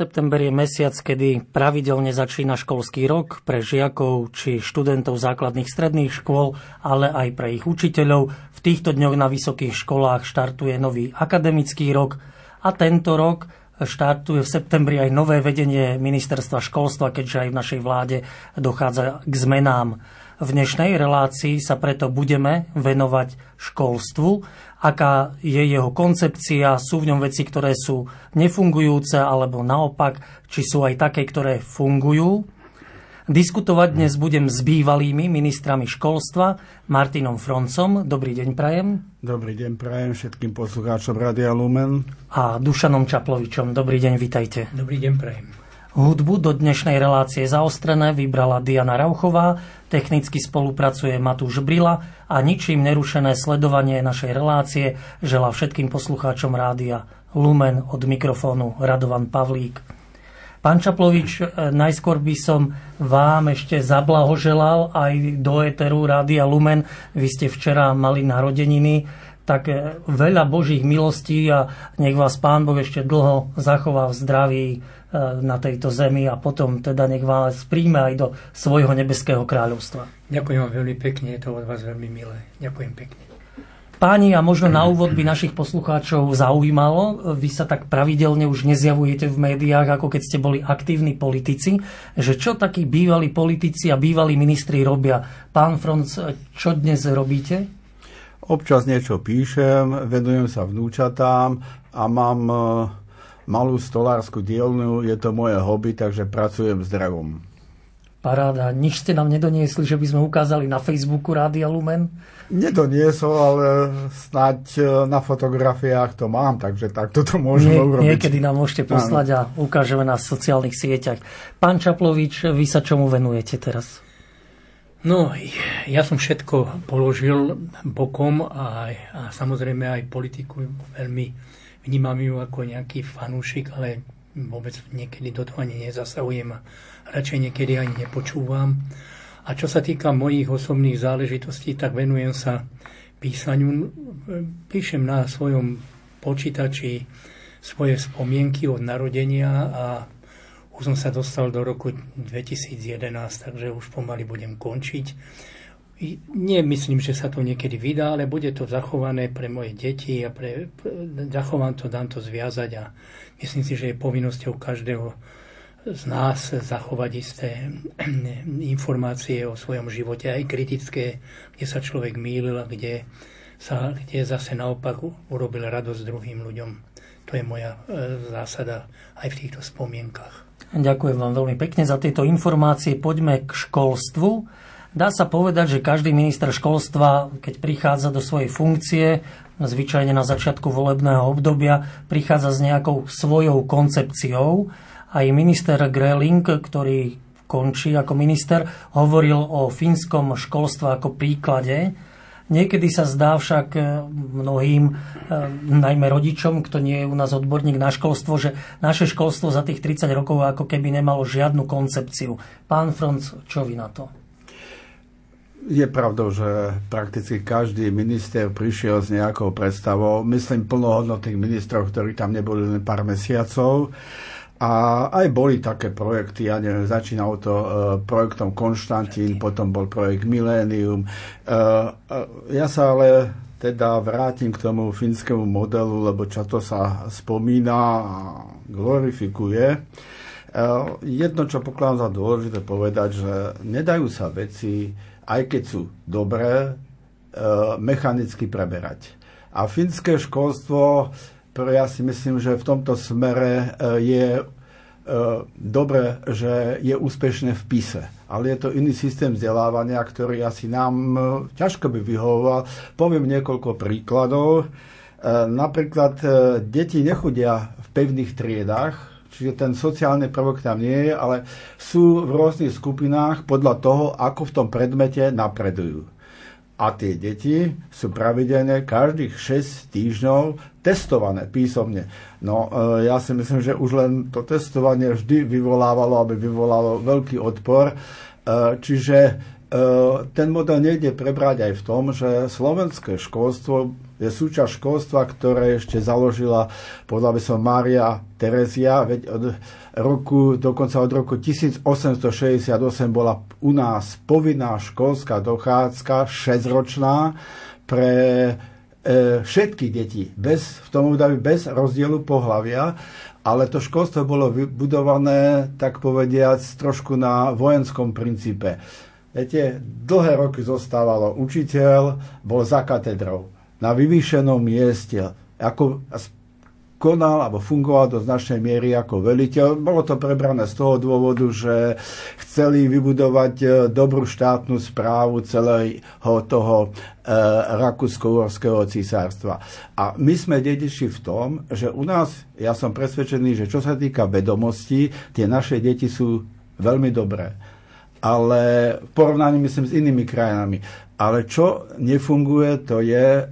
September je mesiac, kedy pravidelne začína školský rok pre žiakov či študentov základných stredných škôl, ale aj pre ich učiteľov. V týchto dňoch na vysokých školách štartuje nový akademický rok a tento rok štartuje v septembri aj nové vedenie ministerstva školstva, keďže aj v našej vláde dochádza k zmenám. V dnešnej relácii sa preto budeme venovať školstvu, aká je jeho koncepcia, sú v ňom veci, ktoré sú nefungujúce, alebo naopak, či sú aj také, ktoré fungujú. Diskutovať dnes budem s bývalými ministrami školstva, Martinom Froncom. Dobrý deň, Prajem. Dobrý deň, Prajem všetkým poslucháčom Radia Lumen. A Dušanom Čaplovičom. Dobrý deň, vitajte. Dobrý deň, Prajem. Hudbu do dnešnej relácie zaostrené vybrala Diana Rauchová, technicky spolupracuje Matúš Brila a ničím nerušené sledovanie našej relácie žela všetkým poslucháčom rádia Lumen od mikrofónu Radovan Pavlík. Pán Čaplovič, najskôr by som vám ešte zablahoželal aj do Eteru Rádia Lumen. Vy ste včera mali narodeniny tak veľa Božích milostí a nech vás Pán Boh ešte dlho zachová v zdraví e, na tejto zemi a potom teda nech vás príjme aj do svojho nebeského kráľovstva. Ďakujem vám veľmi pekne, je to od vás veľmi milé. Ďakujem pekne. Páni, a možno na úvod by našich poslucháčov zaujímalo, vy sa tak pravidelne už nezjavujete v médiách, ako keď ste boli aktívni politici, že čo takí bývalí politici a bývalí ministri robia. Pán Franc, čo dnes robíte? Občas niečo píšem, venujem sa vnúčatám a mám e, malú stolárskú dielňu, je to moje hobby, takže pracujem s drevom. Paráda. Nič ste nám nedoniesli, že by sme ukázali na Facebooku Rádia Lumen? Nedoniesol, ale snáď e, na fotografiách to mám, takže takto to môžeme Nie, urobiť. Niekedy nám môžete poslať a ukážeme na sociálnych sieťach. Pán Čaplovič, vy sa čomu venujete teraz? No, ja som všetko položil bokom a, a samozrejme aj politiku veľmi vnímam ju ako nejaký fanúšik, ale vôbec niekedy do toho ani nezasahujem a radšej niekedy ani nepočúvam. A čo sa týka mojich osobných záležitostí, tak venujem sa písaniu. Píšem na svojom počítači svoje spomienky od narodenia a už som sa dostal do roku 2011, takže už pomaly budem končiť. Nie myslím, že sa to niekedy vydá, ale bude to zachované pre moje deti a pre, zachovám to, dám to zviazať a myslím si, že je povinnosťou každého z nás zachovať isté informácie o svojom živote, aj kritické, kde sa človek mýlil a kde, sa, kde zase naopak urobil radosť druhým ľuďom. To je moja e, zásada aj v týchto spomienkach. Ďakujem vám veľmi pekne za tieto informácie. Poďme k školstvu. Dá sa povedať, že každý minister školstva, keď prichádza do svojej funkcie, zvyčajne na začiatku volebného obdobia, prichádza s nejakou svojou koncepciou. Aj minister Greling, ktorý končí ako minister, hovoril o fínskom školstve ako príklade Niekedy sa zdá však e, mnohým, e, najmä rodičom, kto nie je u nás odborník na školstvo, že naše školstvo za tých 30 rokov ako keby nemalo žiadnu koncepciu. Pán Franc, čo vy na to? Je pravdou, že prakticky každý minister prišiel s nejakou predstavou. Myslím plnohodnotných ministrov, ktorí tam neboli len pár mesiacov. A aj boli také projekty, ja neviem, začínalo to uh, projektom Konštantín, potom bol projekt Millennium. Uh, uh, ja sa ale teda vrátim k tomu fínskému modelu, lebo často sa spomína a glorifikuje. Uh, jedno, čo pokladám za dôležité povedať, že nedajú sa veci, aj keď sú dobré, uh, mechanicky preberať. A fínske školstvo ja si myslím, že v tomto smere e, je e, dobre, že je úspešné v píse. Ale je to iný systém vzdelávania, ktorý asi nám e, ťažko by vyhovoval. Poviem niekoľko príkladov. Napríklad deti nechodia v pevných triedách, čiže ten sociálny prvok tam nie je, ale sú v rôznych skupinách podľa toho, ako v tom predmete napredujú a tie deti sú pravidelne každých 6 týždňov testované písomne. No e, ja si myslím, že už len to testovanie vždy vyvolávalo, aby vyvolalo veľký odpor. E, čiže ten model nejde prebrať aj v tom, že slovenské školstvo je súčasť školstva, ktoré ešte založila, podľa by som, Mária Terezia, veď od roku, dokonca od roku 1868 bola u nás povinná školská dochádzka, 6-ročná, pre e, všetky deti, bez, v tom období bez rozdielu pohľavia, ale to školstvo bolo vybudované, tak povediac, trošku na vojenskom princípe. Viete, dlhé roky zostávalo učiteľ, bol za katedrou na vyvýšenom mieste, ako konal alebo fungoval do značnej miery ako veliteľ. Bolo to prebrané z toho dôvodu, že chceli vybudovať e, dobrú štátnu správu celého toho e, Rakúsko-Uhorského císarstva. A my sme dediči v tom, že u nás, ja som presvedčený, že čo sa týka vedomostí, tie naše deti sú veľmi dobré. Ale v porovnaní, myslím, s inými krajinami. Ale čo nefunguje, to je e,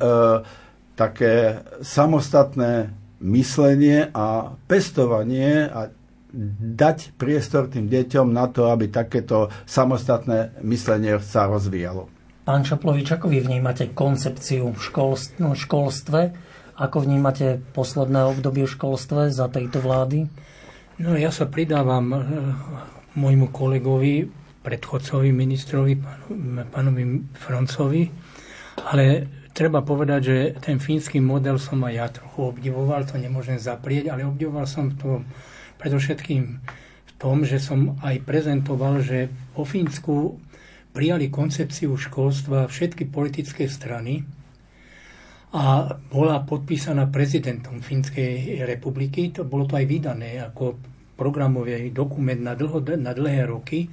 také samostatné myslenie a pestovanie a dať priestor tým deťom na to, aby takéto samostatné myslenie sa rozvíjalo. Pán Čaplovič, ako vy vnímate koncepciu v no, školstve? Ako vnímate posledné obdobie v školstve za tejto vlády? No ja sa pridávam e, môjmu kolegovi predchodcovi ministrovi, pánovi Francovi, ale treba povedať, že ten fínsky model som aj ja trochu obdivoval, to nemôžem zaprieť, ale obdivoval som to predovšetkým v tom, že som aj prezentoval, že vo Fínsku prijali koncepciu školstva všetky politické strany a bola podpísaná prezidentom Fínskej republiky. To bolo to aj vydané ako programový dokument na, dlho, na dlhé roky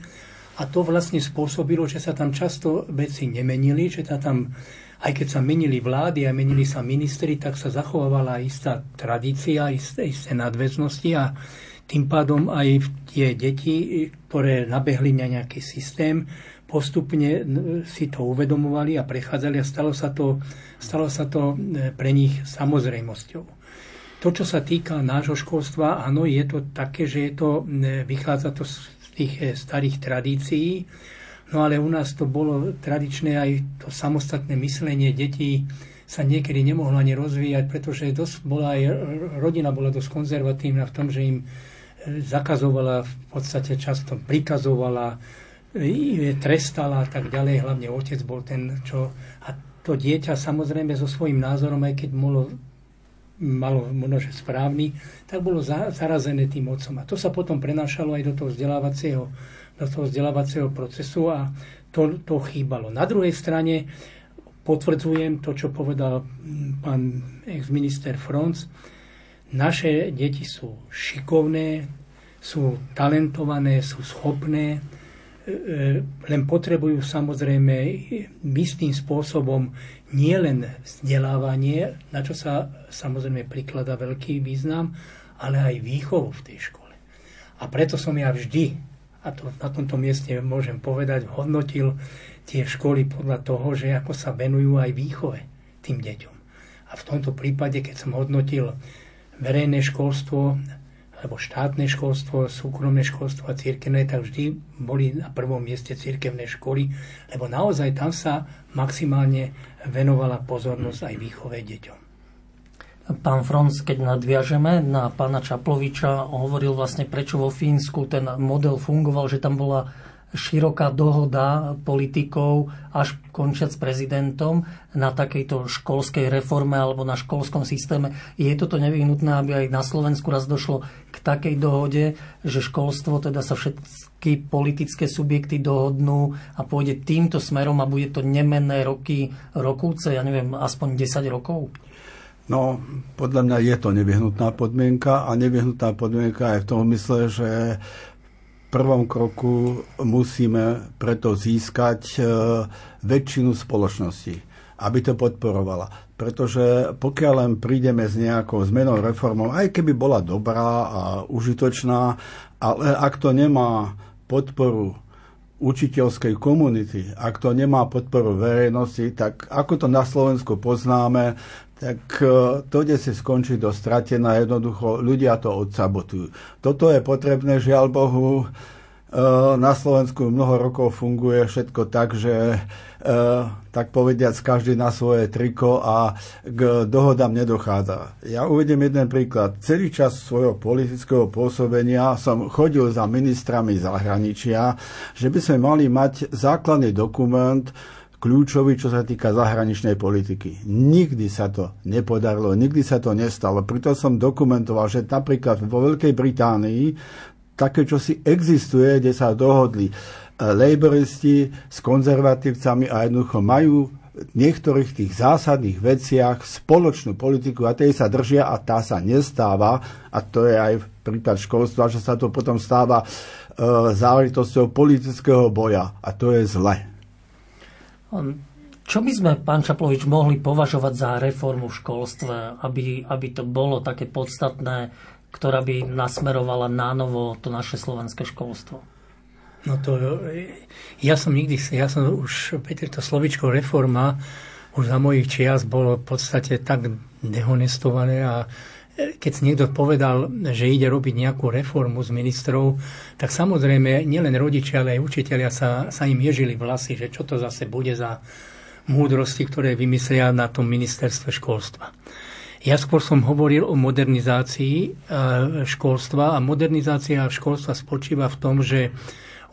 a to vlastne spôsobilo, že sa tam často veci nemenili, že sa tam, aj keď sa menili vlády a menili sa ministri, tak sa zachovávala istá tradícia, isté, isté nadväznosti a tým pádom aj tie deti, ktoré nabehli na nejaký systém, postupne si to uvedomovali a prechádzali a stalo sa to, stalo sa to e, pre nich samozrejmosťou. To, čo sa týka nášho školstva, áno, je to také, že je to, e, vychádza to z tých eh, starých tradícií. No ale u nás to bolo tradičné aj to samostatné myslenie detí sa niekedy nemohlo ani rozvíjať, pretože dosť bola aj, rodina bola dosť konzervatívna v tom, že im eh, zakazovala, v podstate často prikazovala, eh, trestala a tak ďalej. Hlavne otec bol ten, čo... A to dieťa samozrejme so svojím názorom, aj keď mohlo malo možno, že správny, tak bolo za, zarazené tým otcom. A to sa potom prenášalo aj do toho vzdelávacieho, do toho vzdelávacieho procesu a to, to chýbalo. Na druhej strane potvrdzujem to, čo povedal pán ex-minister Franz. Naše deti sú šikovné, sú talentované, sú schopné, len potrebujú samozrejme istým spôsobom nielen vzdelávanie, na čo sa samozrejme prikladá veľký význam, ale aj výchovu v tej škole. A preto som ja vždy, a to na tomto mieste môžem povedať, hodnotil tie školy podľa toho, že ako sa venujú aj výchove tým deťom. A v tomto prípade, keď som hodnotil verejné školstvo, alebo štátne školstvo, súkromné školstvo a církevné, tak vždy boli na prvom mieste církevné školy, lebo naozaj tam sa maximálne venovala pozornosť aj výchove deťom. Pán Franc, keď nadviažeme na pána Čaploviča, hovoril vlastne, prečo vo Fínsku ten model fungoval, že tam bola široká dohoda politikov až končiac prezidentom na takejto školskej reforme alebo na školskom systéme. Je toto nevyhnutné, aby aj na Slovensku raz došlo k takej dohode, že školstvo, teda sa všetky politické subjekty dohodnú a pôjde týmto smerom a bude to nemenné roky, rokúce, ja neviem, aspoň 10 rokov? No, podľa mňa je to nevyhnutná podmienka a nevyhnutná podmienka aj v tom mysle, že prvom kroku musíme preto získať e, väčšinu spoločnosti, aby to podporovala. Pretože pokiaľ len prídeme s nejakou zmenou reformou, aj keby bola dobrá a užitočná, ale ak to nemá podporu učiteľskej komunity, ak to nemá podporu verejnosti, tak ako to na Slovensku poznáme, tak e, to, kde si skončí do stratená, jednoducho ľudia to odsabotujú. Toto je potrebné, žiaľ Bohu, na Slovensku mnoho rokov funguje všetko tak, že tak povediac každý na svoje triko a k dohodám nedochádza. Ja uvedem jeden príklad. Celý čas svojho politického pôsobenia som chodil za ministrami zahraničia, že by sme mali mať základný dokument, kľúčový, čo sa týka zahraničnej politiky. Nikdy sa to nepodarilo, nikdy sa to nestalo. Preto som dokumentoval, že napríklad vo Veľkej Británii také, čo si existuje, kde sa dohodli eh, laboristi s konzervatívcami a jednoducho majú v niektorých tých zásadných veciach spoločnú politiku a tej sa držia a tá sa nestáva a to je aj prípad školstva, že sa to potom stáva e, záležitosťou politického boja a to je zle. Čo by sme, pán Čaplovič, mohli považovať za reformu v školstve, aby, aby to bolo také podstatné, ktorá by nasmerovala nánovo to naše slovenské školstvo? No to, ja som nikdy, ja som už, Peter, to slovičko reforma už za mojich čias bolo v podstate tak dehonestované a keď si niekto povedal, že ide robiť nejakú reformu z ministrov, tak samozrejme nielen rodičia, ale aj učiteľia sa, sa im ježili vlasy, že čo to zase bude za múdrosti, ktoré vymyslia na tom ministerstve školstva. Ja skôr som hovoril o modernizácii e, školstva a modernizácia školstva spočíva v tom, že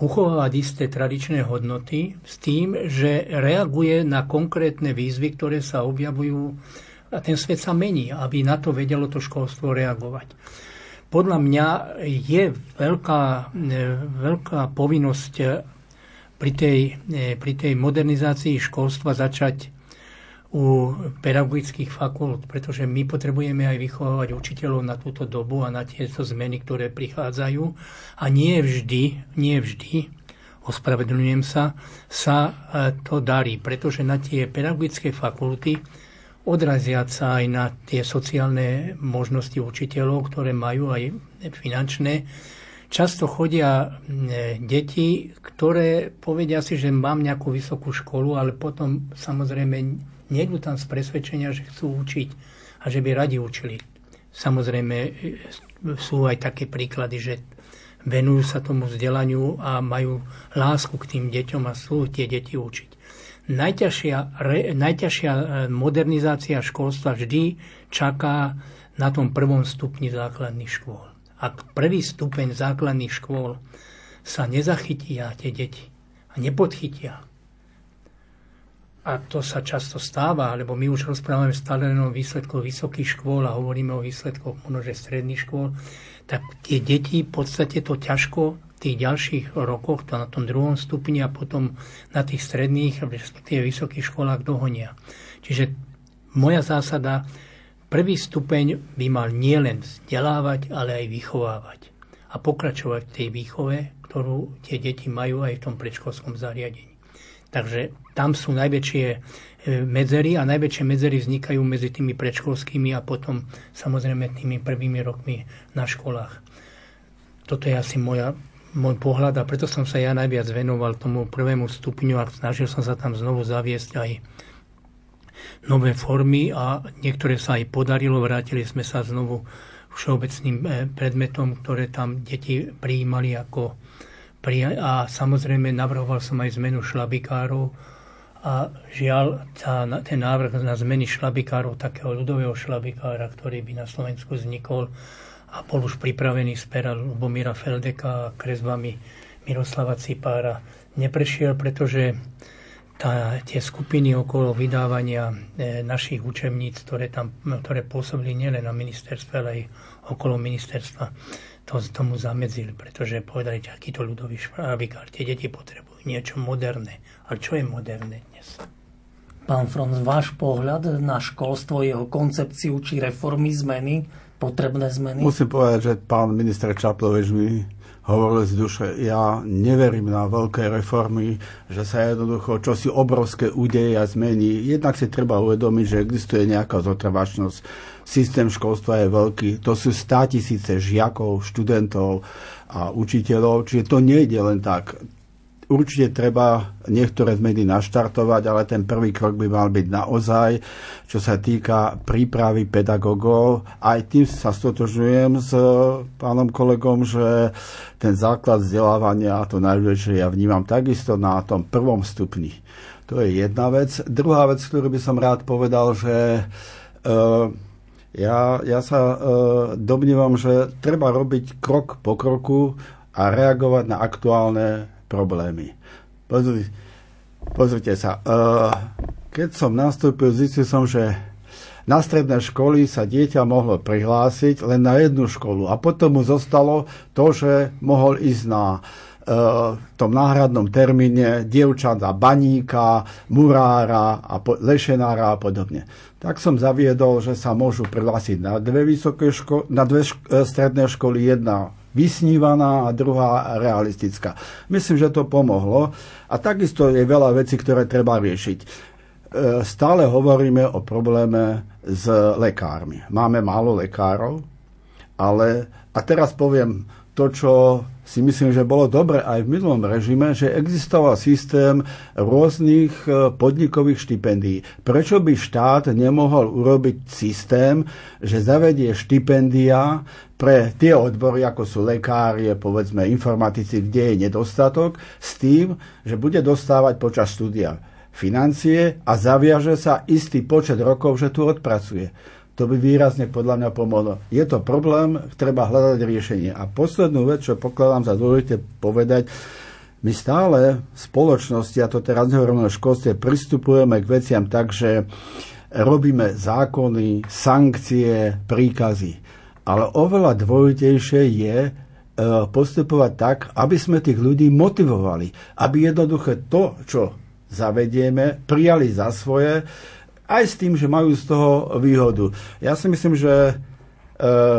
uchovávať isté tradičné hodnoty s tým, že reaguje na konkrétne výzvy, ktoré sa objavujú ten svet sa mení, aby na to vedelo to školstvo reagovať. Podľa mňa je veľká, e, veľká povinnosť e, pri tej, e, pri tej modernizácii školstva začať u pedagogických fakult, pretože my potrebujeme aj vychovávať učiteľov na túto dobu a na tieto zmeny, ktoré prichádzajú. A nie vždy, nie vždy, ospravedlňujem sa, sa to darí, pretože na tie pedagogické fakulty odraziať sa aj na tie sociálne možnosti učiteľov, ktoré majú aj finančné. Často chodia e, deti, ktoré povedia si, že mám nejakú vysokú školu, ale potom samozrejme nejdu tam z presvedčenia, že chcú učiť a že by radi učili. Samozrejme e, sú aj také príklady, že venujú sa tomu vzdelaniu a majú lásku k tým deťom a sú tie deti učiť najťažšia, re, najťažšia e, modernizácia školstva vždy čaká na tom prvom stupni základných škôl. Ak prvý stupeň základných škôl sa nezachytia tie deti a nepodchytia, a to sa často stáva, lebo my už rozprávame stále len o výsledkoch vysokých škôl a hovoríme o výsledkoch možno stredných škôl, tak tie deti v podstate to ťažko tých ďalších rokoch, to na tom druhom stupni a potom na tých stredných, respektíve vysokých školách dohonia. Čiže moja zásada, prvý stupeň by mal nielen vzdelávať, ale aj vychovávať. A pokračovať v tej výchove, ktorú tie deti majú aj v tom predškolskom zariadení. Takže tam sú najväčšie e, medzery a najväčšie medzery vznikajú medzi tými predškolskými a potom samozrejme tými prvými rokmi na školách. Toto je asi moja môj pohľad a preto som sa ja najviac venoval tomu prvému stupňu a snažil som sa tam znovu zaviesť aj nové formy a niektoré sa aj podarilo. Vrátili sme sa znovu všeobecným eh, predmetom, ktoré tam deti prijímali ako a samozrejme navrhoval som aj zmenu šlabikárov a žiaľ tá, ten návrh na zmeny šlabikárov, takého ľudového šlabikára, ktorý by na Slovensku vznikol, a bol už pripravený z pera Lubomíra Feldeka a kresbami Miroslava Cipára. Neprešiel, pretože tá, tie skupiny okolo vydávania e, našich učebníc, ktoré, tam, ktoré pôsobili nielen na ministerstve, ale aj okolo ministerstva, to tomu zamedzili, pretože povedali, akýto ľudový švábikár, tie deti potrebujú niečo moderné. Ale čo je moderné dnes? Pán Franz, váš pohľad na školstvo, jeho koncepciu či reformy zmeny potrebné zmeny? Musím povedať, že pán minister Čaplovič mi hovoril z duše, ja neverím na veľké reformy, že sa jednoducho čosi obrovské udeje a zmení. Jednak si treba uvedomiť, že existuje nejaká zotrvačnosť. Systém školstva je veľký. To sú stá tisíce žiakov, študentov a učiteľov, čiže to nie je len tak určite treba niektoré zmeny naštartovať, ale ten prvý krok by mal byť naozaj, čo sa týka prípravy pedagógov. Aj tým sa stotožujem s pánom kolegom, že ten základ vzdelávania, to najdôležitejšie ja vnímam takisto na tom prvom stupni. To je jedna vec. Druhá vec, ktorú by som rád povedal, že uh, ja, ja sa uh, domnívam, že treba robiť krok po kroku a reagovať na aktuálne problémy. Pozrite, pozrite sa, uh, keď som nastúpil, zistil som, že na stredné školy sa dieťa mohlo prihlásiť len na jednu školu a potom mu zostalo to, že mohol ísť na uh, tom náhradnom termíne dievčata baníka, murára, a po, lešenára a podobne. Tak som zaviedol, že sa môžu prihlásiť na dve, vysoké ško- na dve šk- e, stredné školy, jedna vysnívaná a druhá realistická. Myslím, že to pomohlo a takisto je veľa vecí, ktoré treba riešiť. E, stále hovoríme o probléme s lekármi. Máme málo lekárov, ale a teraz poviem to, čo si myslím, že bolo dobre aj v minulom režime, že existoval systém rôznych e, podnikových štipendií. Prečo by štát nemohol urobiť systém, že zavedie štipendia pre tie odbory, ako sú lekári, povedzme informatici, kde je nedostatok, s tým, že bude dostávať počas štúdia financie a zaviaže sa istý počet rokov, že tu odpracuje. To by výrazne podľa mňa pomohlo. Je to problém, treba hľadať riešenie. A poslednú vec, čo pokladám za dôležité povedať, my stále v spoločnosti, a to teraz nehovorím o školstve, pristupujeme k veciam tak, že robíme zákony, sankcie, príkazy. Ale oveľa dôležitejšie je e, postupovať tak, aby sme tých ľudí motivovali. Aby jednoduché to, čo zavedieme, prijali za svoje, aj s tým, že majú z toho výhodu. Ja si myslím, že e,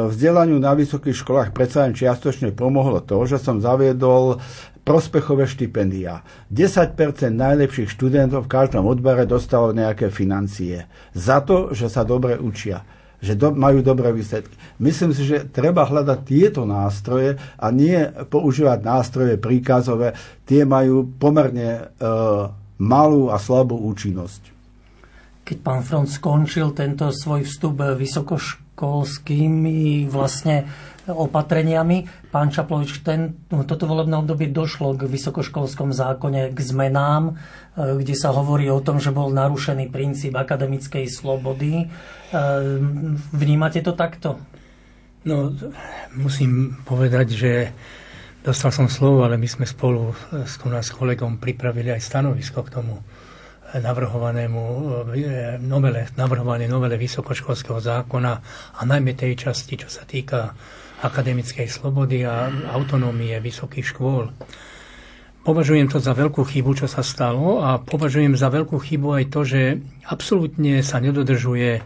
vzdelaniu na vysokých školách predsa len čiastočne pomohlo to, že som zaviedol prospechové štipendia. 10% najlepších študentov v každom odbore dostalo nejaké financie. Za to, že sa dobre učia že do, majú dobré výsledky. Myslím si, že treba hľadať tieto nástroje a nie používať nástroje príkazové. Tie majú pomerne e, malú a slabú účinnosť. Keď pán Front skončil tento svoj vstup vysokoškolskými vlastne opatreniami. Pán Čaplovič, ten, toto volebné obdobie došlo k vysokoškolskom zákone, k zmenám, e, kde sa hovorí o tom, že bol narušený princíp akademickej slobody. E, vnímate to takto? No, musím povedať, že dostal som slovo, ale my sme spolu s, s kolegom pripravili aj stanovisko k tomu navrhovanému e, novele, navrhované novele vysokoškolského zákona a najmä tej časti, čo sa týka akademickej slobody a autonómie vysokých škôl. Považujem to za veľkú chybu, čo sa stalo a považujem za veľkú chybu aj to, že absolútne sa nedodržuje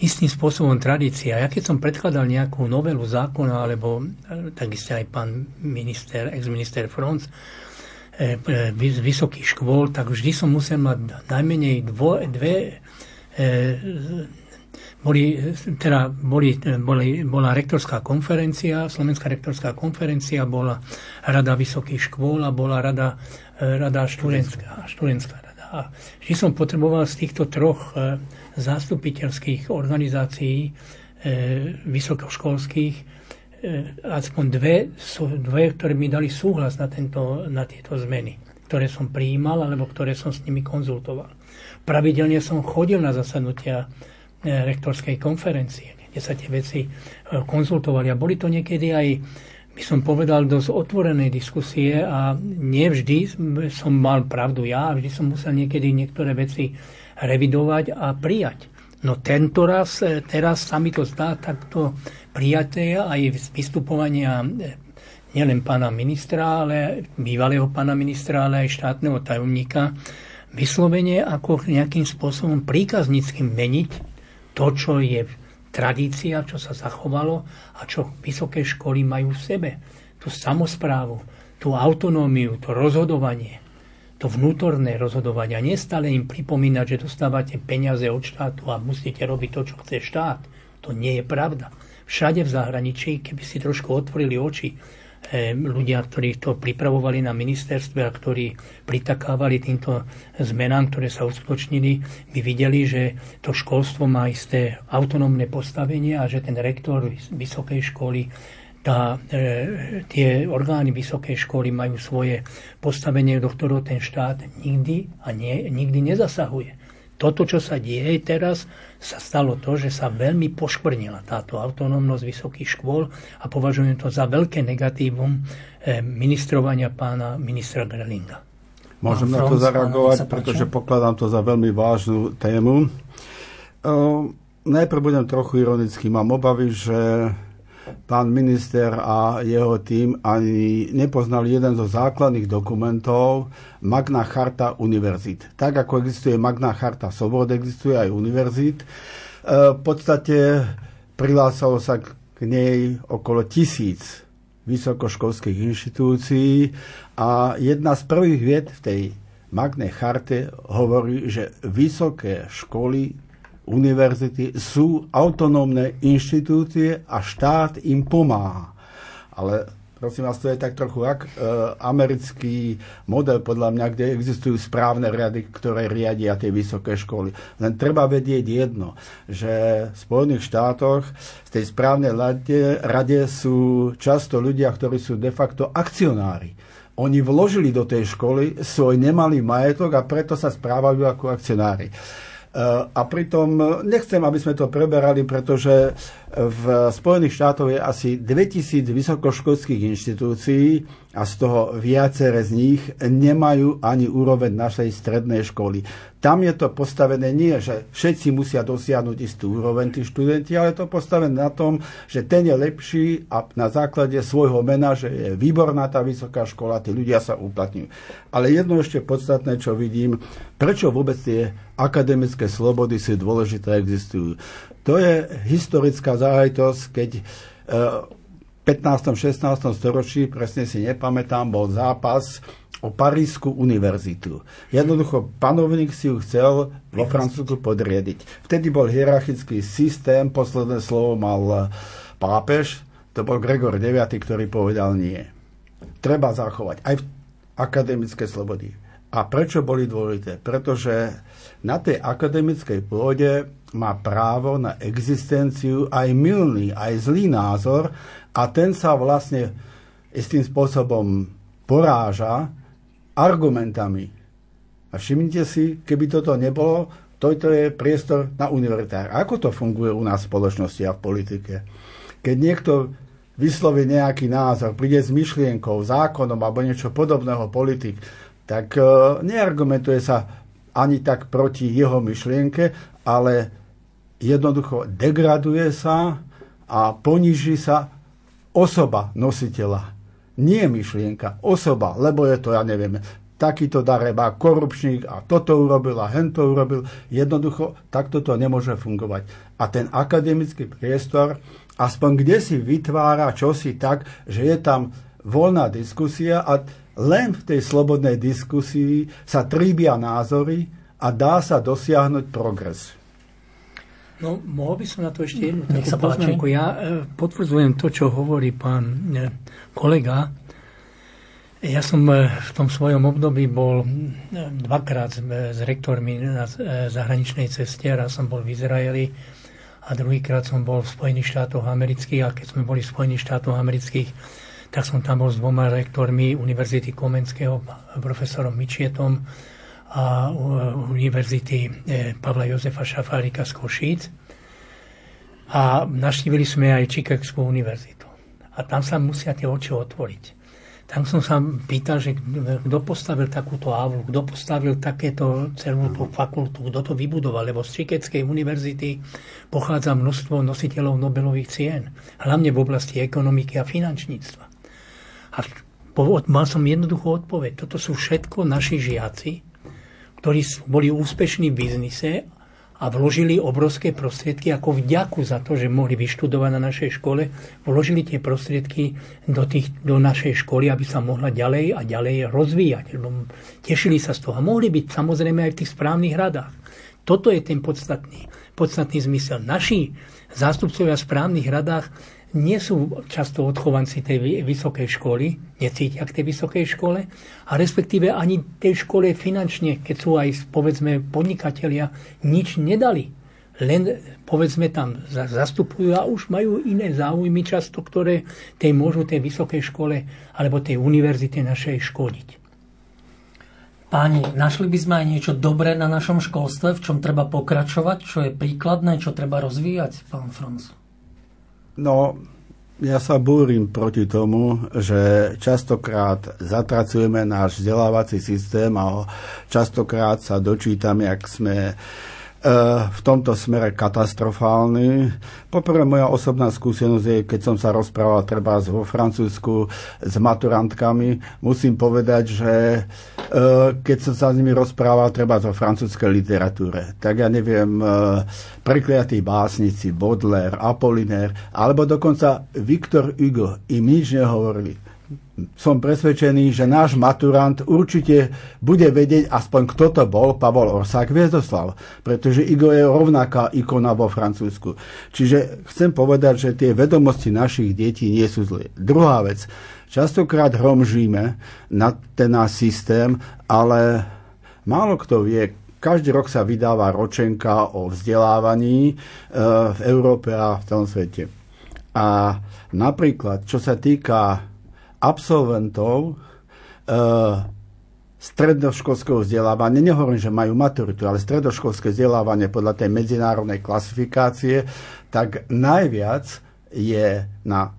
istým spôsobom tradícia. Ja keď som predkladal nejakú novelu zákona, alebo e, takisto aj pán minister, ex-minister Front, e, e, z vysokých škôl, tak vždy som musel mať najmenej dvo, dve boli, teda boli, boli, bola rektorská konferencia, Slovenská rektorská konferencia, bola rada vysokých škôl a bola rada, e, rada študentská, študentská rada. A vždy som potreboval z týchto troch e, zastupiteľských organizácií e, vysokoškolských aspoň dve, dve, ktoré mi dali súhlas na, tento, na tieto zmeny, ktoré som prijímal alebo ktoré som s nimi konzultoval. Pravidelne som chodil na zasadnutia rektorskej konferencie, kde sa tie veci e, konzultovali. A boli to niekedy aj, by som povedal, dosť otvorené diskusie a nevždy som mal pravdu ja, vždy som musel niekedy niektoré veci revidovať a prijať. No tento raz, e, teraz sa mi to zdá takto prijaté aj z vystupovania nielen pána ministra, ale bývalého pána ministra, ale aj štátneho tajomníka, vyslovene ako nejakým spôsobom príkazníckým meniť to, čo je tradícia, čo sa zachovalo a čo vysoké školy majú v sebe. Tú samozprávu, tú autonómiu, to rozhodovanie, to vnútorné rozhodovanie. A nestále im pripomínať, že dostávate peniaze od štátu a musíte robiť to, čo chce štát. To nie je pravda. Všade v zahraničí, keby si trošku otvorili oči, ľudia, ktorí to pripravovali na ministerstve a ktorí pritakávali týmto zmenám, ktoré sa uskutočnili, by videli, že to školstvo má isté autonómne postavenie a že ten rektor vysokej školy tá, e, tie orgány vysokej školy majú svoje postavenie, do ktorého ten štát nikdy a nie, nikdy nezasahuje. Toto, čo sa deje teraz, sa stalo to, že sa veľmi poškvrnila táto autonómnosť vysokých škôl a považujem to za veľké negatívum e, ministrovania pána ministra Grelinga. Môžem na to zareagovať, pretože pokladám to za veľmi vážnu tému. Uh, najprv budem trochu ironický. Mám obavy, že pán minister a jeho tým ani nepoznali jeden zo základných dokumentov Magna Charta univerzit. Tak ako existuje Magna Charta Slobod, existuje aj univerzit. E, v podstate prihlásalo sa k nej okolo tisíc vysokoškolských inštitúcií a jedna z prvých vied v tej Magnej charte hovorí, že vysoké školy univerzity sú autonómne inštitúcie a štát im pomáha. Ale prosím vás, to je tak trochu ak, e, americký model, podľa mňa, kde existujú správne riady, ktoré riadia tie vysoké školy. Len treba vedieť jedno, že v Spojených štátoch z tej správnej rade, rade sú často ľudia, ktorí sú de facto akcionári. Oni vložili do tej školy svoj nemalý majetok a preto sa správajú ako akcionári. A pritom nechcem, aby sme to preberali, pretože v Spojených štátoch je asi 2000 vysokoškolských inštitúcií a z toho viacere z nich nemajú ani úroveň našej strednej školy. Tam je to postavené nie, že všetci musia dosiahnuť istú úroveň tí študenti, ale to postavené na tom, že ten je lepší a na základe svojho mena, že je výborná tá vysoká škola, tí ľudia sa uplatňujú. Ale jedno ešte podstatné, čo vidím, prečo vôbec tie akademické slobody si dôležité existujú. To je historická záležitosť, keď e, v 15. 16. storočí, presne si nepamätám, bol zápas o Parísku univerzitu. Jednoducho panovník si ju chcel vo Francúzsku podriediť. Vtedy bol hierarchický systém, posledné slovo mal pápež, to bol Gregor IX, ktorý povedal nie. Treba zachovať aj akademické slobody. A prečo boli dôležité? Pretože na tej akademickej pôde má právo na existenciu aj milný, aj zlý názor a ten sa vlastne istým spôsobom poráža argumentami. A všimnite si, keby toto nebolo, toto je priestor na univerzitách. Ako to funguje u nás v spoločnosti a v politike? Keď niekto vysloví nejaký názor, príde s myšlienkou, zákonom alebo niečo podobného politik, tak e, neargumentuje sa ani tak proti jeho myšlienke, ale jednoducho degraduje sa a poníži sa osoba nositeľa. Nie myšlienka, osoba, lebo je to, ja neviem, takýto darebá, korupčník a toto urobil a hento urobil. Jednoducho takto to nemôže fungovať. A ten akademický priestor aspoň kde si vytvára čosi tak, že je tam voľná diskusia a len v tej slobodnej diskusii sa tríbia názory a dá sa dosiahnuť progres. No, mohol by som na to ešte jednu takú poznámku. Ja e, potvrdzujem to, čo hovorí pán e, kolega. Ja som e, v tom svojom období bol dvakrát s rektormi na zahraničnej ceste. Raz som bol v Izraeli a druhýkrát som bol v Spojených štátoch amerických. A keď sme boli v Spojených štátoch amerických, tak som tam bol s dvoma rektormi Univerzity Komenského, profesorom Mičietom a Univerzity e, Pavla Jozefa Šafárika z Košíc. A naštívili sme aj Chicagskú univerzitu. A tam sa musia tie oči otvoriť. Tam som sa pýtal, že kto postavil takúto avlu, kto postavil takéto celú tú fakultu, kto to vybudoval, lebo z Čikeckej univerzity pochádza množstvo nositeľov Nobelových cien, hlavne v oblasti ekonomiky a finančníctva. A mal som jednoduchú odpoveď. Toto sú všetko naši žiaci, ktorí boli úspešní v biznise a vložili obrovské prostriedky ako vďaku za to, že mohli vyštudovať na našej škole, vložili tie prostriedky do, tých, do našej školy, aby sa mohla ďalej a ďalej rozvíjať. Lebo tešili sa z toho. A mohli byť samozrejme aj v tých správnych radách. Toto je ten podstatný, podstatný zmysel. Naši zástupcovia v správnych radách nie sú často odchovanci tej vysokej školy, necítia k tej vysokej škole a respektíve ani tej škole finančne, keď sú aj povedzme podnikatelia, nič nedali. Len povedzme tam zastupujú a už majú iné záujmy často, ktoré tej môžu tej vysokej škole alebo tej univerzite našej škodiť. Páni, našli by sme aj niečo dobré na našom školstve, v čom treba pokračovať, čo je príkladné, čo treba rozvíjať, pán Franz? No, ja sa búrim proti tomu, že častokrát zatracujeme náš vzdelávací systém a častokrát sa dočítame, ak sme v tomto smere katastrofálny. Poprvé moja osobná skúsenosť je, keď som sa rozprával treba vo Francúzsku s maturantkami, musím povedať, že e, keď som sa s nimi rozprával treba o francúzskej literatúre, tak ja neviem, e, prekliatí básnici, Baudelaire, Apollinaire, alebo dokonca Victor Hugo im nič nehovorili som presvedčený, že náš maturant určite bude vedieť aspoň kto to bol Pavol Orsák Viezoslav, pretože Igo je rovnaká ikona vo Francúzsku. Čiže chcem povedať, že tie vedomosti našich detí nie sú zlé. Druhá vec, častokrát hromžíme na ten náš systém, ale málo kto vie, každý rok sa vydáva ročenka o vzdelávaní e, v Európe a v celom svete. A napríklad, čo sa týka absolventov e, stredoškolského vzdelávania, nehovorím, že majú maturitu, ale stredoškolské vzdelávanie podľa tej medzinárodnej klasifikácie, tak najviac je na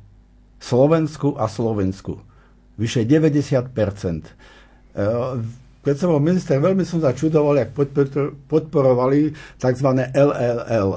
Slovensku a Slovensku. Vyše 90 e, keď som bol minister, veľmi som začudoval, jak podporovali tzv. LLL,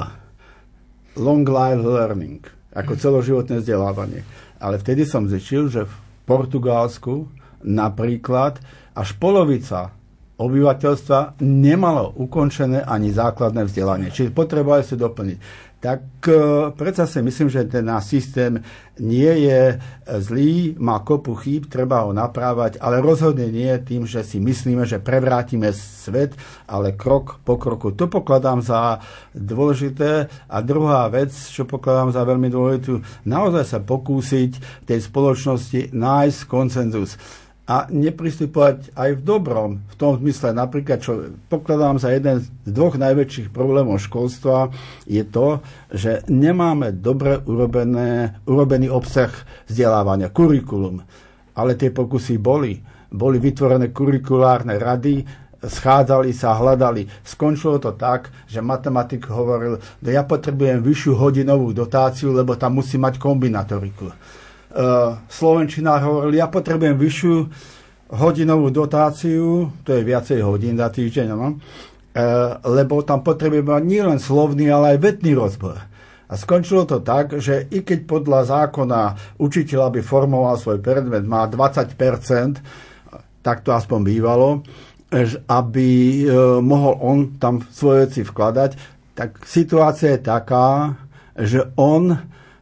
Long Life Learning, ako celoživotné vzdelávanie. Ale vtedy som zistil, že Portugalsku napríklad až polovica obyvateľstva nemalo ukončené ani základné vzdelanie. Čiže potrebovali si doplniť tak e, predsa si myslím, že ten náš systém nie je zlý, má kopu chýb, treba ho naprávať, ale rozhodne nie tým, že si myslíme, že prevrátime svet, ale krok po kroku. To pokladám za dôležité. A druhá vec, čo pokladám za veľmi dôležitú, naozaj sa pokúsiť v tej spoločnosti nájsť koncenzus a nepristupovať aj v dobrom. V tom zmysle napríklad, čo pokladám za jeden z dvoch najväčších problémov školstva, je to, že nemáme dobre urobené, urobený obsah vzdelávania, kurikulum. Ale tie pokusy boli. Boli vytvorené kurikulárne rady, schádzali sa, hľadali. Skončilo to tak, že matematik hovoril, že ja potrebujem vyššiu hodinovú dotáciu, lebo tam musí mať kombinatoriku Eh, Slovenčina hovorili, ja potrebujem vyššiu hodinovú dotáciu, to je viacej hodín za týždeň, no? lebo tam potrebujem mať nielen slovný, ale aj vetný rozbor. A skončilo to tak, že i keď podľa zákona učiteľ, aby formoval svoj predmet, má 20%, tak to aspoň bývalo, aby eh, mohol on tam svoje veci vkladať, tak situácia je taká, že on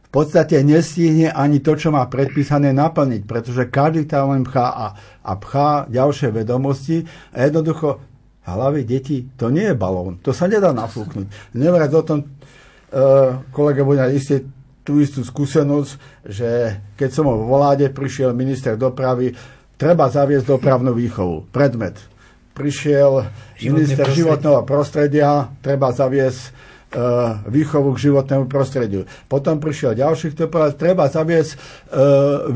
v podstate nestihne ani to, čo má predpísané naplniť, pretože každý tam len pchá a, a pchá ďalšie vedomosti a jednoducho hlavy detí, to nie je balón, to sa nedá nafúknuť. Nevrať o tom, e, kolega bude isté tú istú skúsenosť, že keď som vo vláde prišiel minister dopravy, treba zaviesť dopravnú výchovu, predmet. Prišiel Životné minister prostredie. životného prostredia, treba zaviesť výchovu k životnému prostrediu. Potom prišiel ďalší, kto povedal, treba zaviesť e,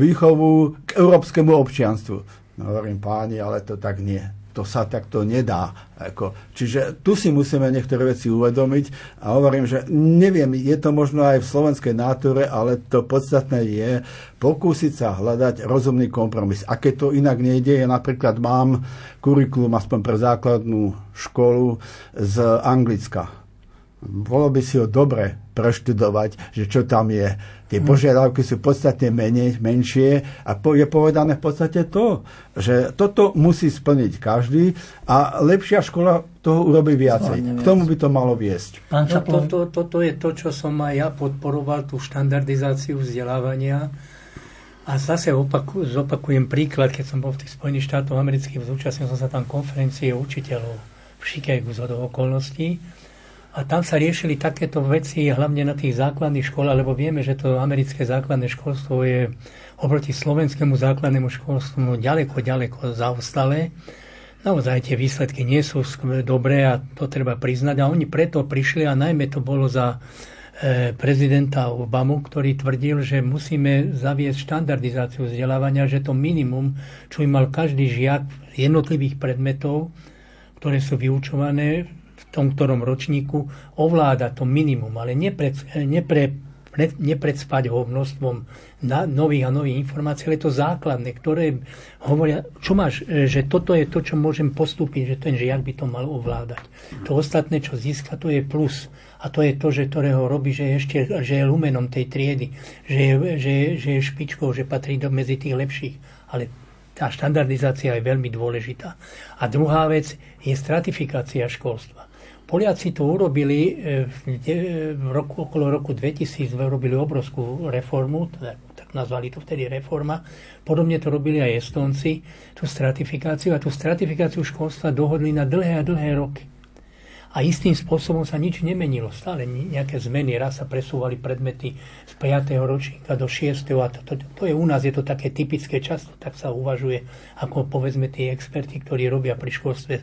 výchovu k európskemu občianstvu. No hovorím, páni, ale to tak nie. To sa takto nedá. Ako, čiže tu si musíme niektoré veci uvedomiť a hovorím, že neviem, je to možno aj v slovenskej náture, ale to podstatné je pokúsiť sa hľadať rozumný kompromis. A keď to inak nejde, ja napríklad mám kurikulum aspoň pre základnú školu z Anglicka bolo by si ho dobre preštudovať, že čo tam je. Tie hm. požiadavky sú podstatne menej, menšie a je povedané v podstate to, že toto musí splniť každý a lepšia škola toho urobí viacej. K tomu by to malo viesť. Pán no, toto to, to, to je to, čo som aj ja podporoval, tú štandardizáciu vzdelávania. A zase opaku, zopakujem príklad, keď som bol v tých Spojených štátoch amerických, zúčastnil som sa tam konferencie učiteľov v Chicagu z okolností A tam sa riešili takéto veci, hlavne na tých základných školách, lebo vieme, že to americké základné školstvo je oproti slovenskému základnému školstvu ďaleko, ďaleko zaostalé. Naozaj tie výsledky nie sú dobré a to treba priznať. A oni preto prišli a najmä to bolo za e, prezidenta Obamu, ktorý tvrdil, že musíme zaviesť štandardizáciu vzdelávania, že to minimum, čo by mal každý žiak jednotlivých predmetov, ktoré sú vyučované tom ktorom ročníku, ovláda to minimum, ale nepre, nepre, nepredspať ho množstvom na, nových a nových informácií, ale to základné, ktoré hovoria, čo máš, že toto je to, čo môžem postúpiť, že ten žiak by to mal ovládať. To ostatné, čo získa, to je plus. A to je to, že ktorého robí, že je, ešte, že je lumenom tej triedy, že je, že, že je špičkou, že patrí do, medzi tých lepších. Ale tá štandardizácia je veľmi dôležitá. A druhá vec je stratifikácia školstva. Poliaci to urobili e, v roku, okolo roku 2000, urobili obrovskú reformu, teda, tak nazvali to vtedy reforma. Podobne to robili aj Estonci, tú stratifikáciu. A tú stratifikáciu školstva dohodli na dlhé a dlhé roky a istým spôsobom sa nič nemenilo. Stále nejaké zmeny, raz sa presúvali predmety z 5. ročníka do 6. a to, to, to je u nás, je to také typické, často tak sa uvažuje, ako povedzme tí experti, ktorí robia pri školstve,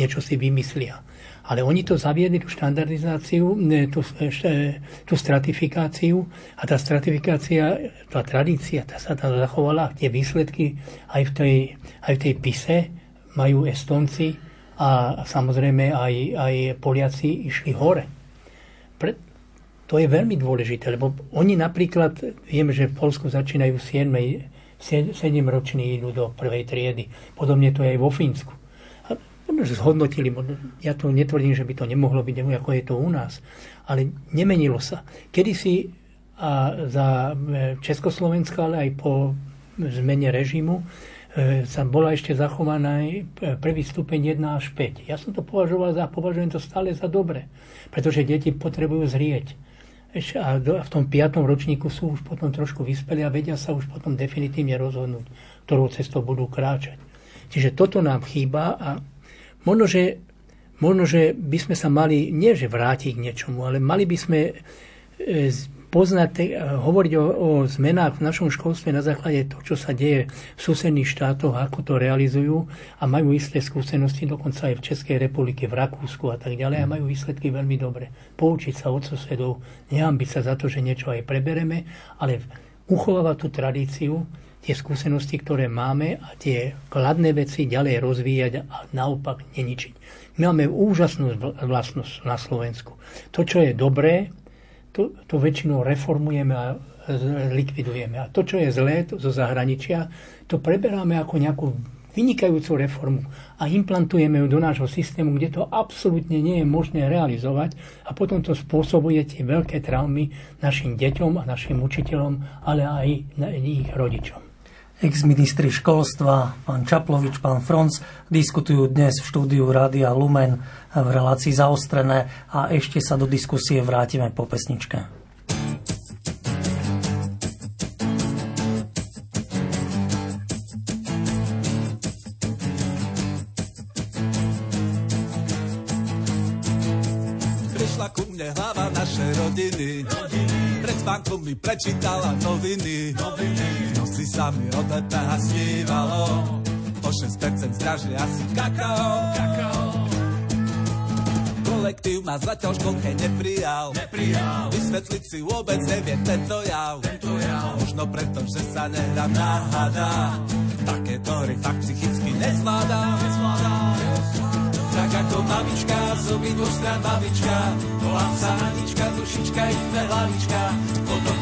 niečo si vymyslia. Ale oni to zaviedli, tú štandardizáciu, tú, tú stratifikáciu a tá stratifikácia, tá tradícia, tá sa tam zachovala, tie výsledky aj v tej, aj v tej pise majú Estonci, a samozrejme aj, aj Poliaci išli hore. Pre, to je veľmi dôležité, lebo oni napríklad, vieme, že v Polsku začínajú 7, 7 roční idú do prvej triedy. Podobne to je aj vo Fínsku. A zhodnotili, ja to netvrdím, že by to nemohlo byť, ako je to u nás, ale nemenilo sa. Kedysi a za e, Československa, ale aj po zmene režimu, sa bola ešte zachovaná e, prvý stupeň 1 až 5. Ja som to považoval za, považujem to stále za dobre, pretože deti potrebujú zrieť. A v tom piatom ročníku sú už potom trošku vyspeli a vedia sa už potom definitívne rozhodnúť, ktorou cestou budú kráčať. Čiže toto nám chýba a možno, že, možno, že by sme sa mali, nie že vrátiť k niečomu, ale mali by sme e, poznať, eh, hovoriť o, o zmenách v našom školstve na základe toho, čo sa deje v susedných štátoch, ako to realizujú a majú isté skúsenosti dokonca aj v Českej republike, v Rakúsku a tak ďalej a majú výsledky veľmi dobre. Poučiť sa od susedov, nehambiť sa za to, že niečo aj prebereme, ale uchovávať tú tradíciu, tie skúsenosti, ktoré máme a tie kladné veci ďalej rozvíjať a naopak neničiť. My máme úžasnú vlastnosť na Slovensku. To, čo je dobré, to, to väčšinou reformujeme a likvidujeme. A to, čo je zlé to zo zahraničia, to preberáme ako nejakú vynikajúcu reformu a implantujeme ju do nášho systému, kde to absolútne nie je možné realizovať a potom to spôsobuje tie veľké traumy našim deťom a našim učiteľom, ale aj ich rodičom. Ex-ministri školstva, pán Čaplovič, pán Fronc, diskutujú dnes v štúdiu Rádia Lumen v relácii zaostrené a ešte sa do diskusie vrátime po pesničke. Spánkom mi prečítala noviny. noviny si sa mi od DPH snívalo O 6% zdražili asi kakao, kakao. Kolektív ma zatiaľ školke neprijal, neprijal. Vysvetliť si vôbec nevie tento jav, tento jav. Možno preto, že sa nehrám na hada Takéto hry fakt psychicky nezvláda, nezvláda. Tak ako mamička, zuby dvostrán babička Volám sa Anička, dušička, ich hlavička. Potom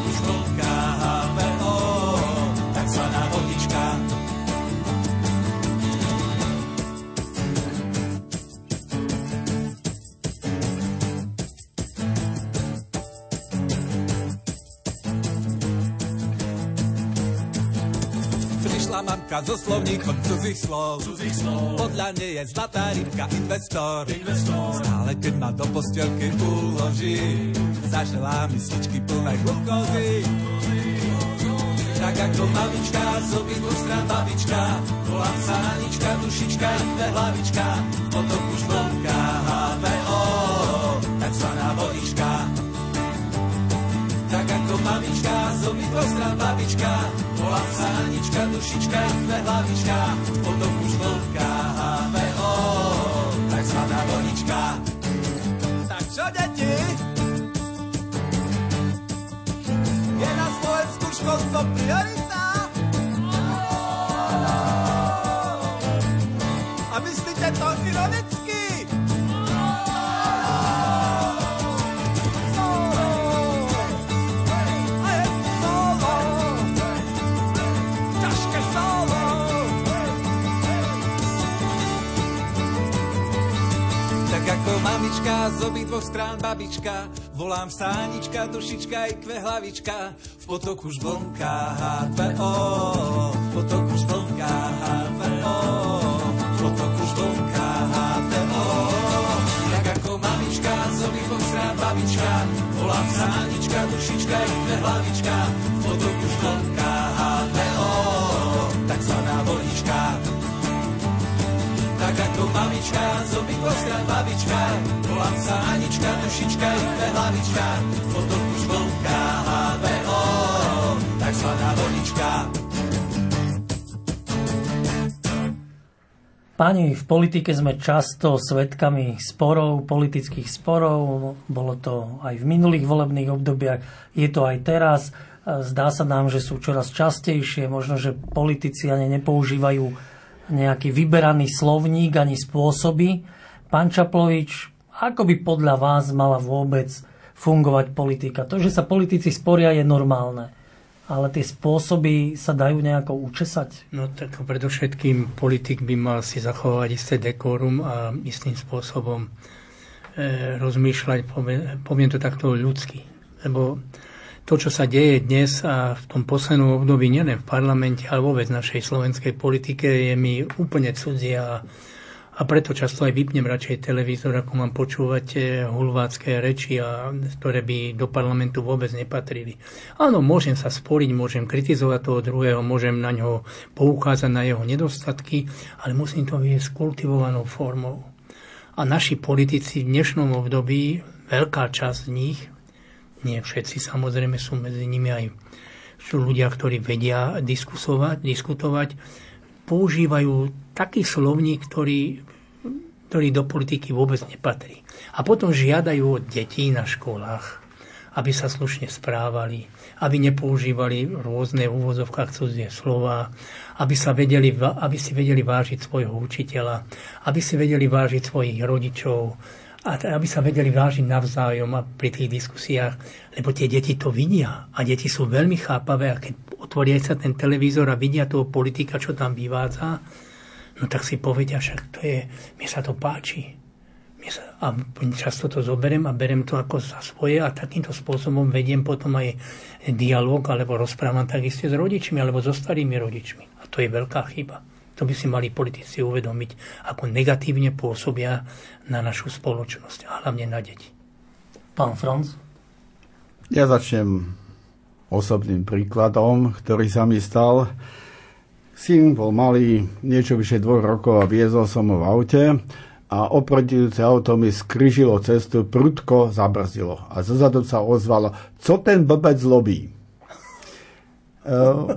Prišla mamka so slovníkom cudzích slov. cudzích slov. Podľa nej je zlatá rybka investor. investor. Stále keď ma do postelky uloží, zaželá mi plné glukózy tak ako mamička, z obidvoch strán babička. Volám sa Anička, dušička, iné hlavička, potom už vonká HVO, tak takzvaná vodička. Mamička, z obidvoch stran babička, volám sa Anička, dušička, dve hlavička, potom už vlhká HVO, takzvaná vodička. Tak čo, deti? Je na Slovensku školstvo priorita? Ako mamička, z dvoch strán babička. Volám sa Anička, dušička i kve hlavička. V potoku žblnká H2O, v potoku žblnká H2O, v potoku žblnká H2O. Tak ako mamička, z dvoch strán babička. Volám sa Anička, dušička i kve hlavička. V potoku žblnká H2O, takzvaná vodička tak ako mamička, z obidvoch babička, volám sa Anička, dušička dve hlavička, už vlnká HVO, takzvaná vodička. Páni, v politike sme často svetkami sporov, politických sporov. Bolo to aj v minulých volebných obdobiach, je to aj teraz. Zdá sa nám, že sú čoraz častejšie. Možno, že politici ani nepoužívajú nejaký vyberaný slovník ani spôsoby. Pán Čaplovič, ako by podľa vás mala vôbec fungovať politika? To, že sa politici sporia, je normálne. Ale tie spôsoby sa dajú nejako učesať? No tak predovšetkým politik by mal si zachovať isté dekorum a istým spôsobom e, rozmýšľať, poviem, poviem to takto ľudsky. Lebo to, čo sa deje dnes a v tom poslednom období, nielen v parlamente, ale vôbec našej slovenskej politike, je mi úplne cudzie a, a preto často aj vypnem radšej televízor, ako mám počúvať eh, hulvácké reči, a, ktoré by do parlamentu vôbec nepatrili. Áno, môžem sa sporiť, môžem kritizovať toho druhého, môžem na ňo poukázať na jeho nedostatky, ale musím to viesť kultivovanou formou. A naši politici v dnešnom období, veľká časť z nich, nie všetci samozrejme sú medzi nimi aj sú ľudia, ktorí vedia diskusovať, diskutovať, používajú taký slovník, ktorý, ktorý do politiky vôbec nepatrí. A potom žiadajú od detí na školách, aby sa slušne správali, aby nepoužívali rôzne úvozovkách cudzie slova, aby, sa vedeli, aby si vedeli vážiť svojho učiteľa, aby si vedeli vážiť svojich rodičov, a aby sa vedeli vážiť navzájom a pri tých diskusiách, lebo tie deti to vidia a deti sú veľmi chápavé a keď otvoria sa ten televízor a vidia toho politika, čo tam vyvádza, no tak si povedia, však to je, mi sa to páči. Sa, a často to zoberiem a berem to ako za svoje a takýmto spôsobom vediem potom aj dialog alebo rozprávam takisto s rodičmi alebo so starými rodičmi. A to je veľká chyba. To by si mali politici uvedomiť, ako negatívne pôsobia na našu spoločnosť a hlavne na deti. Pán Franz? Ja začnem osobným príkladom, ktorý sa mi stal. Syn bol malý, niečo vyše dvoch rokov a viezol som ho v aute a oprotujúce auto mi skrižilo cestu, prudko zabrzdilo. A zozadu sa ozvalo, co ten blbec lobí? Uh,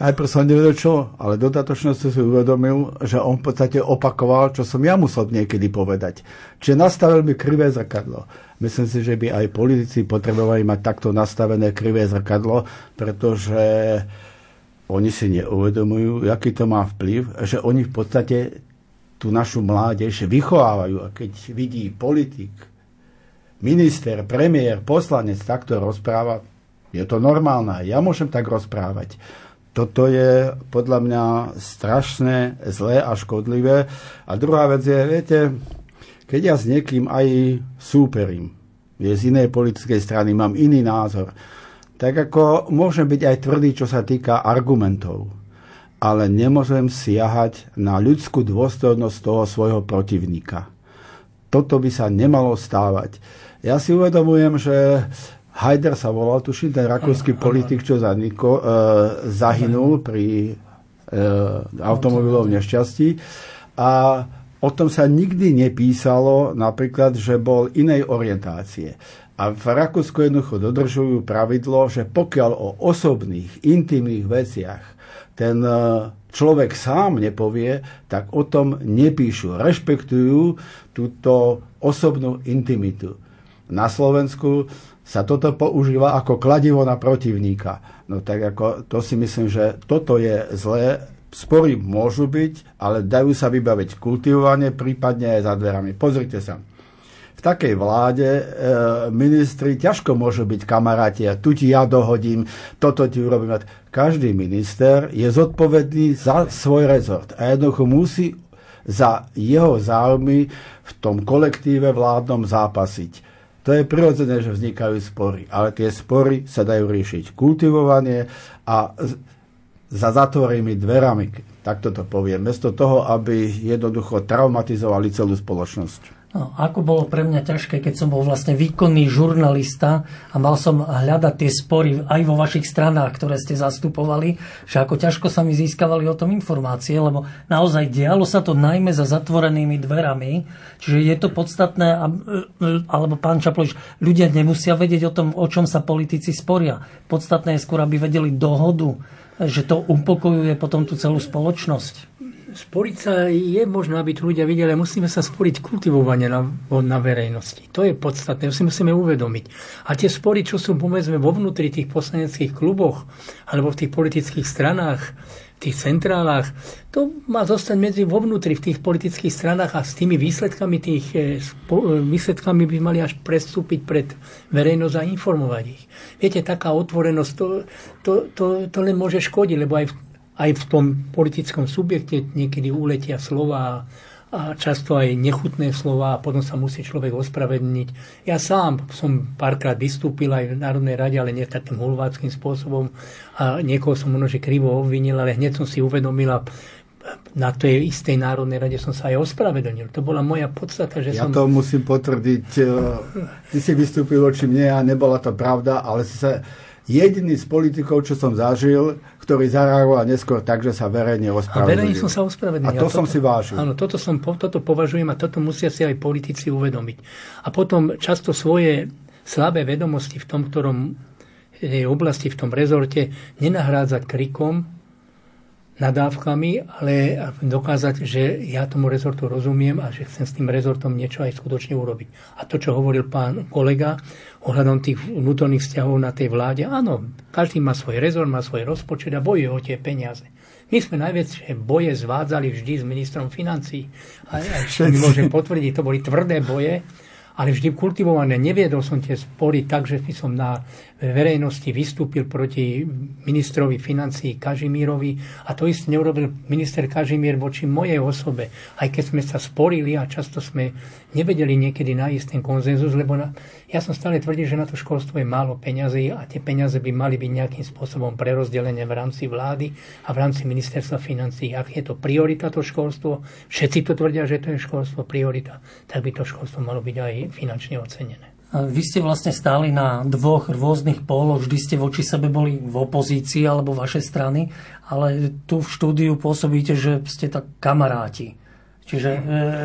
najprv som nevedel čo, ale dodatočne si uvedomil, že on v podstate opakoval, čo som ja musel niekedy povedať. Čiže nastavil mi krivé zrkadlo. Myslím si, že by aj politici potrebovali mať takto nastavené krivé zrkadlo, pretože oni si neuvedomujú, aký to má vplyv, že oni v podstate tú našu mládež vychovávajú. A keď vidí politik, minister, premiér, poslanec takto rozpráva, je to normálne. Ja môžem tak rozprávať. Toto je podľa mňa strašné, zlé a škodlivé. A druhá vec je, viete, keď ja s niekým aj súperím, je z inej politickej strany, mám iný názor, tak ako môžem byť aj tvrdý, čo sa týka argumentov, ale nemôžem siahať na ľudskú dôstojnosť toho svojho protivníka. Toto by sa nemalo stávať. Ja si uvedomujem, že Hajder sa volal, tuším, ten rakúsky politik, čo zaniko, e, zahynul pri e, automobilovom nešťastí. A o tom sa nikdy nepísalo, napríklad, že bol inej orientácie. A v Rakúsku jednoducho dodržujú pravidlo, že pokiaľ o osobných, intimných veciach ten e, človek sám nepovie, tak o tom nepíšu. Rešpektujú túto osobnú intimitu. Na Slovensku sa toto používa ako kladivo na protivníka. No tak ako, to si myslím, že toto je zlé. Spory môžu byť, ale dajú sa vybaviť kultivovanie, prípadne aj za dverami. Pozrite sa takej vláde e, ministri ťažko môžu byť kamaráti a tu ti ja dohodím, toto ti urobím. Každý minister je zodpovedný za svoj rezort a jednoducho musí za jeho záujmy v tom kolektíve vládnom zápasiť. To je prirodzené, že vznikajú spory, ale tie spory sa dajú riešiť kultivovanie a za zatvorenými dverami, tak toto poviem, mesto toho, aby jednoducho traumatizovali celú spoločnosť. No, ako bolo pre mňa ťažké, keď som bol vlastne výkonný žurnalista a mal som hľadať tie spory aj vo vašich stranách, ktoré ste zastupovali, že ako ťažko sa mi získavali o tom informácie, lebo naozaj dialo sa to najmä za zatvorenými dverami, čiže je to podstatné, alebo pán Čaplovič, ľudia nemusia vedieť o tom, o čom sa politici sporia. Podstatné je skôr, aby vedeli dohodu, že to upokojuje potom tú celú spoločnosť sporiť sa je možno, aby tu ľudia videli, ale musíme sa sporiť kultivovanie na, na verejnosti. To je podstatné, to si musíme uvedomiť. A tie spory, čo sú povedzme vo vnútri tých poslaneckých kluboch alebo v tých politických stranách, v tých centrálach, to má zostať medzi vo vnútri v tých politických stranách a s tými výsledkami tých e, e, výsledkami by mali až prestúpiť pred verejnosť a informovať ich. Viete, taká otvorenosť, to, to, to, to len môže škodiť, lebo aj v aj v tom politickom subjekte niekedy uletia slova a často aj nechutné slova a potom sa musí človek ospravedlniť. Ja sám som párkrát vystúpil aj v Národnej rade, ale nie takým hulváckým spôsobom a niekoho som možno, že krivo obvinil, ale hneď som si uvedomil a na tej istej Národnej rade som sa aj ospravedlnil. To bola moja podstata, že ja som... to musím potvrdiť. Ty si vystúpil voči mne a nebola to pravda, ale si sa jediný z politikov, čo som zažil, ktorý zareagoval neskôr tak, že sa verejne ospravedlnil. A verejne som sa ospravedlnil. A to a som si vážil. Áno, toto, som, toto považujem a toto musia si aj politici uvedomiť. A potom často svoje slabé vedomosti v tom, ktorom oblasti, v tom rezorte nenahrádzať krikom, nadávkami, ale dokázať, že ja tomu rezortu rozumiem a že chcem s tým rezortom niečo aj skutočne urobiť. A to, čo hovoril pán kolega ohľadom tých vnútorných vzťahov na tej vláde, áno, každý má svoj rezort, má svoj rozpočet a bojuje o tie peniaze. My sme najväčšie boje zvádzali vždy s ministrom financí. A, a mi môžem potvrdiť, to boli tvrdé boje, ale vždy kultivované. Neviedol som tie spory tak, že by som na verejnosti vystúpil proti ministrovi financií Kažimírovi a to isté neurobil minister Kažimír voči mojej osobe, aj keď sme sa sporili a často sme nevedeli niekedy nájsť ten konzenzus, lebo na, ja som stále tvrdil, že na to školstvo je málo peňazí a tie peniaze by mali byť nejakým spôsobom prerozdelené v rámci vlády a v rámci ministerstva financií. Ak je to priorita to školstvo, všetci to tvrdia, že to je školstvo priorita, tak by to školstvo malo byť aj finančne ocenené. Vy ste vlastne stáli na dvoch rôznych póloch, vždy ste voči sebe boli v opozícii alebo vaše strany, ale tu v štúdiu pôsobíte, že ste tak kamaráti. Čiže e,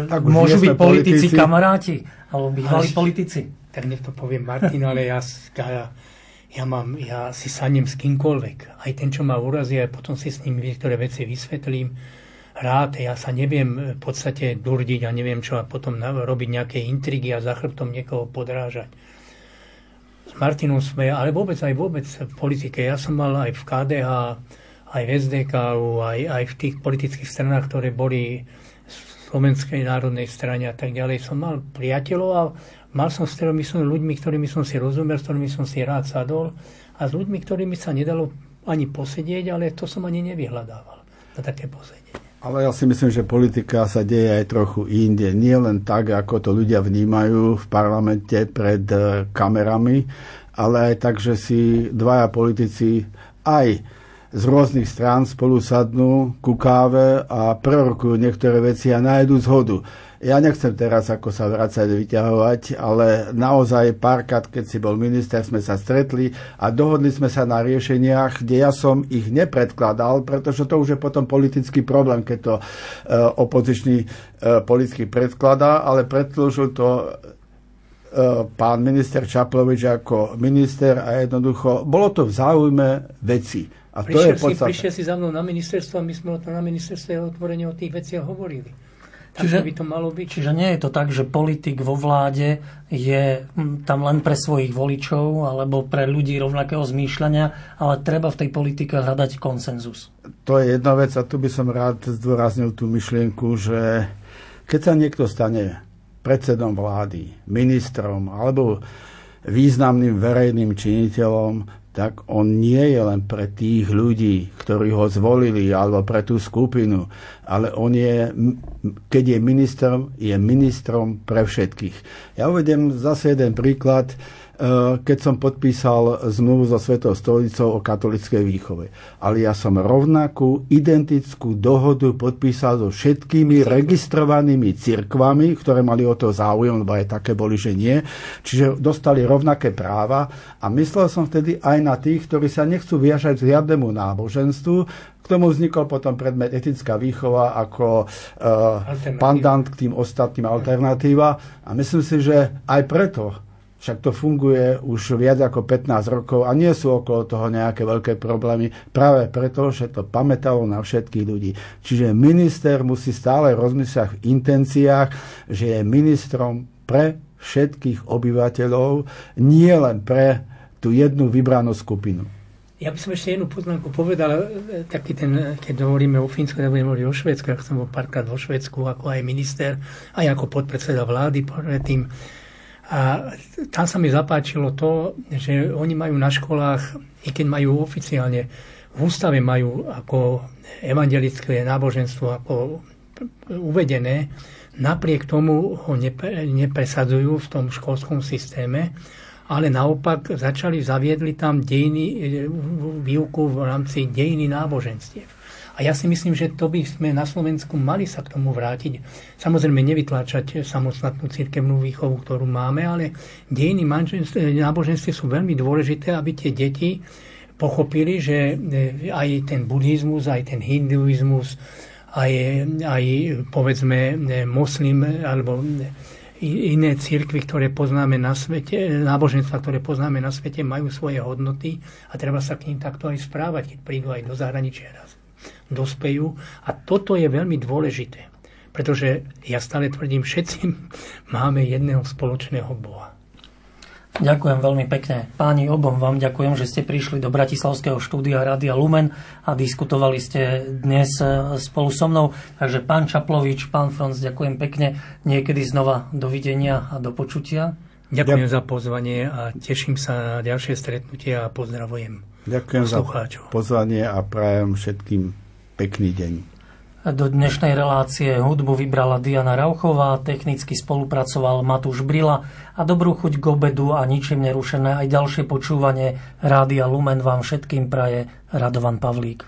tak môžu byť politici, politici kamaráti alebo bývalí politici. Tak nech to poviem Martin, ale ja, ja, ja, mám, ja si sadnem s kýmkoľvek. Aj ten, čo ma urazí, a potom si s ním niektoré veci vysvetlím rád, ja sa neviem v podstate durdiť a neviem čo a potom robiť nejaké intrigy a za chrbtom niekoho podrážať. S Martinom sme, ale vôbec aj vôbec v politike. Ja som mal aj v KDH, aj v SDK, aj, aj v tých politických stranách, ktoré boli v Slovenskej národnej strane a tak ďalej. Som mal priateľov a mal som s ktorými som ľuďmi, ktorými som si rozumel, s ktorými som si rád sadol a s ľuďmi, ktorými sa nedalo ani posedieť, ale to som ani nevyhľadával na také posedenie. Ale ja si myslím, že politika sa deje aj trochu inde. Nie len tak, ako to ľudia vnímajú v parlamente pred e, kamerami, ale aj tak, že si dvaja politici aj z rôznych strán spolu sadnú ku káve a prorokujú niektoré veci a nájdu zhodu. Ja nechcem teraz ako sa vracať, vyťahovať, ale naozaj párkrát, keď si bol minister, sme sa stretli a dohodli sme sa na riešeniach, kde ja som ich nepredkladal, pretože to už je potom politický problém, keď to uh, opozičný uh, politicky predkladá, ale predložil to uh, pán minister Čaplovič ako minister a jednoducho bolo to v záujme veci. A to prišiel, je si, prišiel si za mnou na ministerstvo a my sme o tom na ministerstve otvorene o tých veciach hovorili. Tak čiže, by to malo byť. Čiže nie je to tak, že politik vo vláde je hm, tam len pre svojich voličov alebo pre ľudí rovnakého zmýšľania, ale treba v tej politike hľadať konsenzus. To je jedna vec a tu by som rád zdôraznil tú myšlienku, že keď sa niekto stane predsedom vlády, ministrom alebo významným verejným činiteľom, tak on nie je len pre tých ľudí, ktorí ho zvolili, alebo pre tú skupinu, ale on je, keď je ministrom, je ministrom pre všetkých. Ja uvedem zase jeden príklad. Eh, keď som podpísal zmluvu so Svetou stolicou o katolickej výchove. Ale ja som rovnakú identickú dohodu podpísal so všetkými registrovanými cirkvami, ktoré mali o to záujem, lebo aj také boli, že nie. Čiže dostali rovnaké práva a myslel som vtedy aj na tých, ktorí sa nechcú viažať k žiadnemu náboženstvu, k tomu vznikol potom predmet etická výchova ako uh, pandant k tým ostatným alternatíva. A myslím si, že aj preto však to funguje už viac ako 15 rokov a nie sú okolo toho nejaké veľké problémy, práve preto, že to pamätalo na všetkých ľudí. Čiže minister musí stále rozmýšľať v intenciách, že je ministrom pre všetkých obyvateľov, nie len pre tú jednu vybranú skupinu. Ja by som ešte jednu poznámku povedal, taký ten, keď hovoríme o Fínsku, tak budeme hovoriť o Švedsku, ja som bol párkrát vo Švedsku, ako aj minister, aj ako podpredseda vlády predtým. A tam sa mi zapáčilo to, že oni majú na školách, i keď majú oficiálne, v ústave majú ako evangelické náboženstvo ako uvedené, napriek tomu ho nepresadzujú v tom školskom systéme, ale naopak začali, zaviedli tam dejiny, výuku v rámci dejiny náboženstiev. A ja si myslím, že to by sme na Slovensku mali sa k tomu vrátiť. Samozrejme nevytláčať samostatnú cirkevnú výchovu, ktorú máme, ale dejiny náboženstve sú veľmi dôležité, aby tie deti pochopili, že e, aj ten buddhizmus, aj ten hinduizmus, aj, aj povedzme e, moslim alebo iné církvy, ktoré poznáme na svete, náboženstva, ktoré poznáme na svete, majú svoje hodnoty a treba sa k ním takto aj správať, keď prídu aj do zahraničia raz dospejú. A toto je veľmi dôležité, pretože ja stále tvrdím, všetci máme jedného spoločného Boha. Ďakujem veľmi pekne. Páni, obom vám ďakujem, že ste prišli do Bratislavského štúdia Rádia Lumen a diskutovali ste dnes e, spolu so mnou. Takže pán Čaplovič, pán Franc, ďakujem pekne. Niekedy znova dovidenia a do počutia. Ďakujem za pozvanie a teším sa na ďalšie stretnutie a pozdravujem. Ďakujem za pozvanie a prajem všetkým pekný deň. Do dnešnej relácie hudbu vybrala Diana Rauchová, technicky spolupracoval Matúš Brila a dobrú chuť k obedu a ničím nerušené aj ďalšie počúvanie Rádia Lumen vám všetkým praje Radovan Pavlík.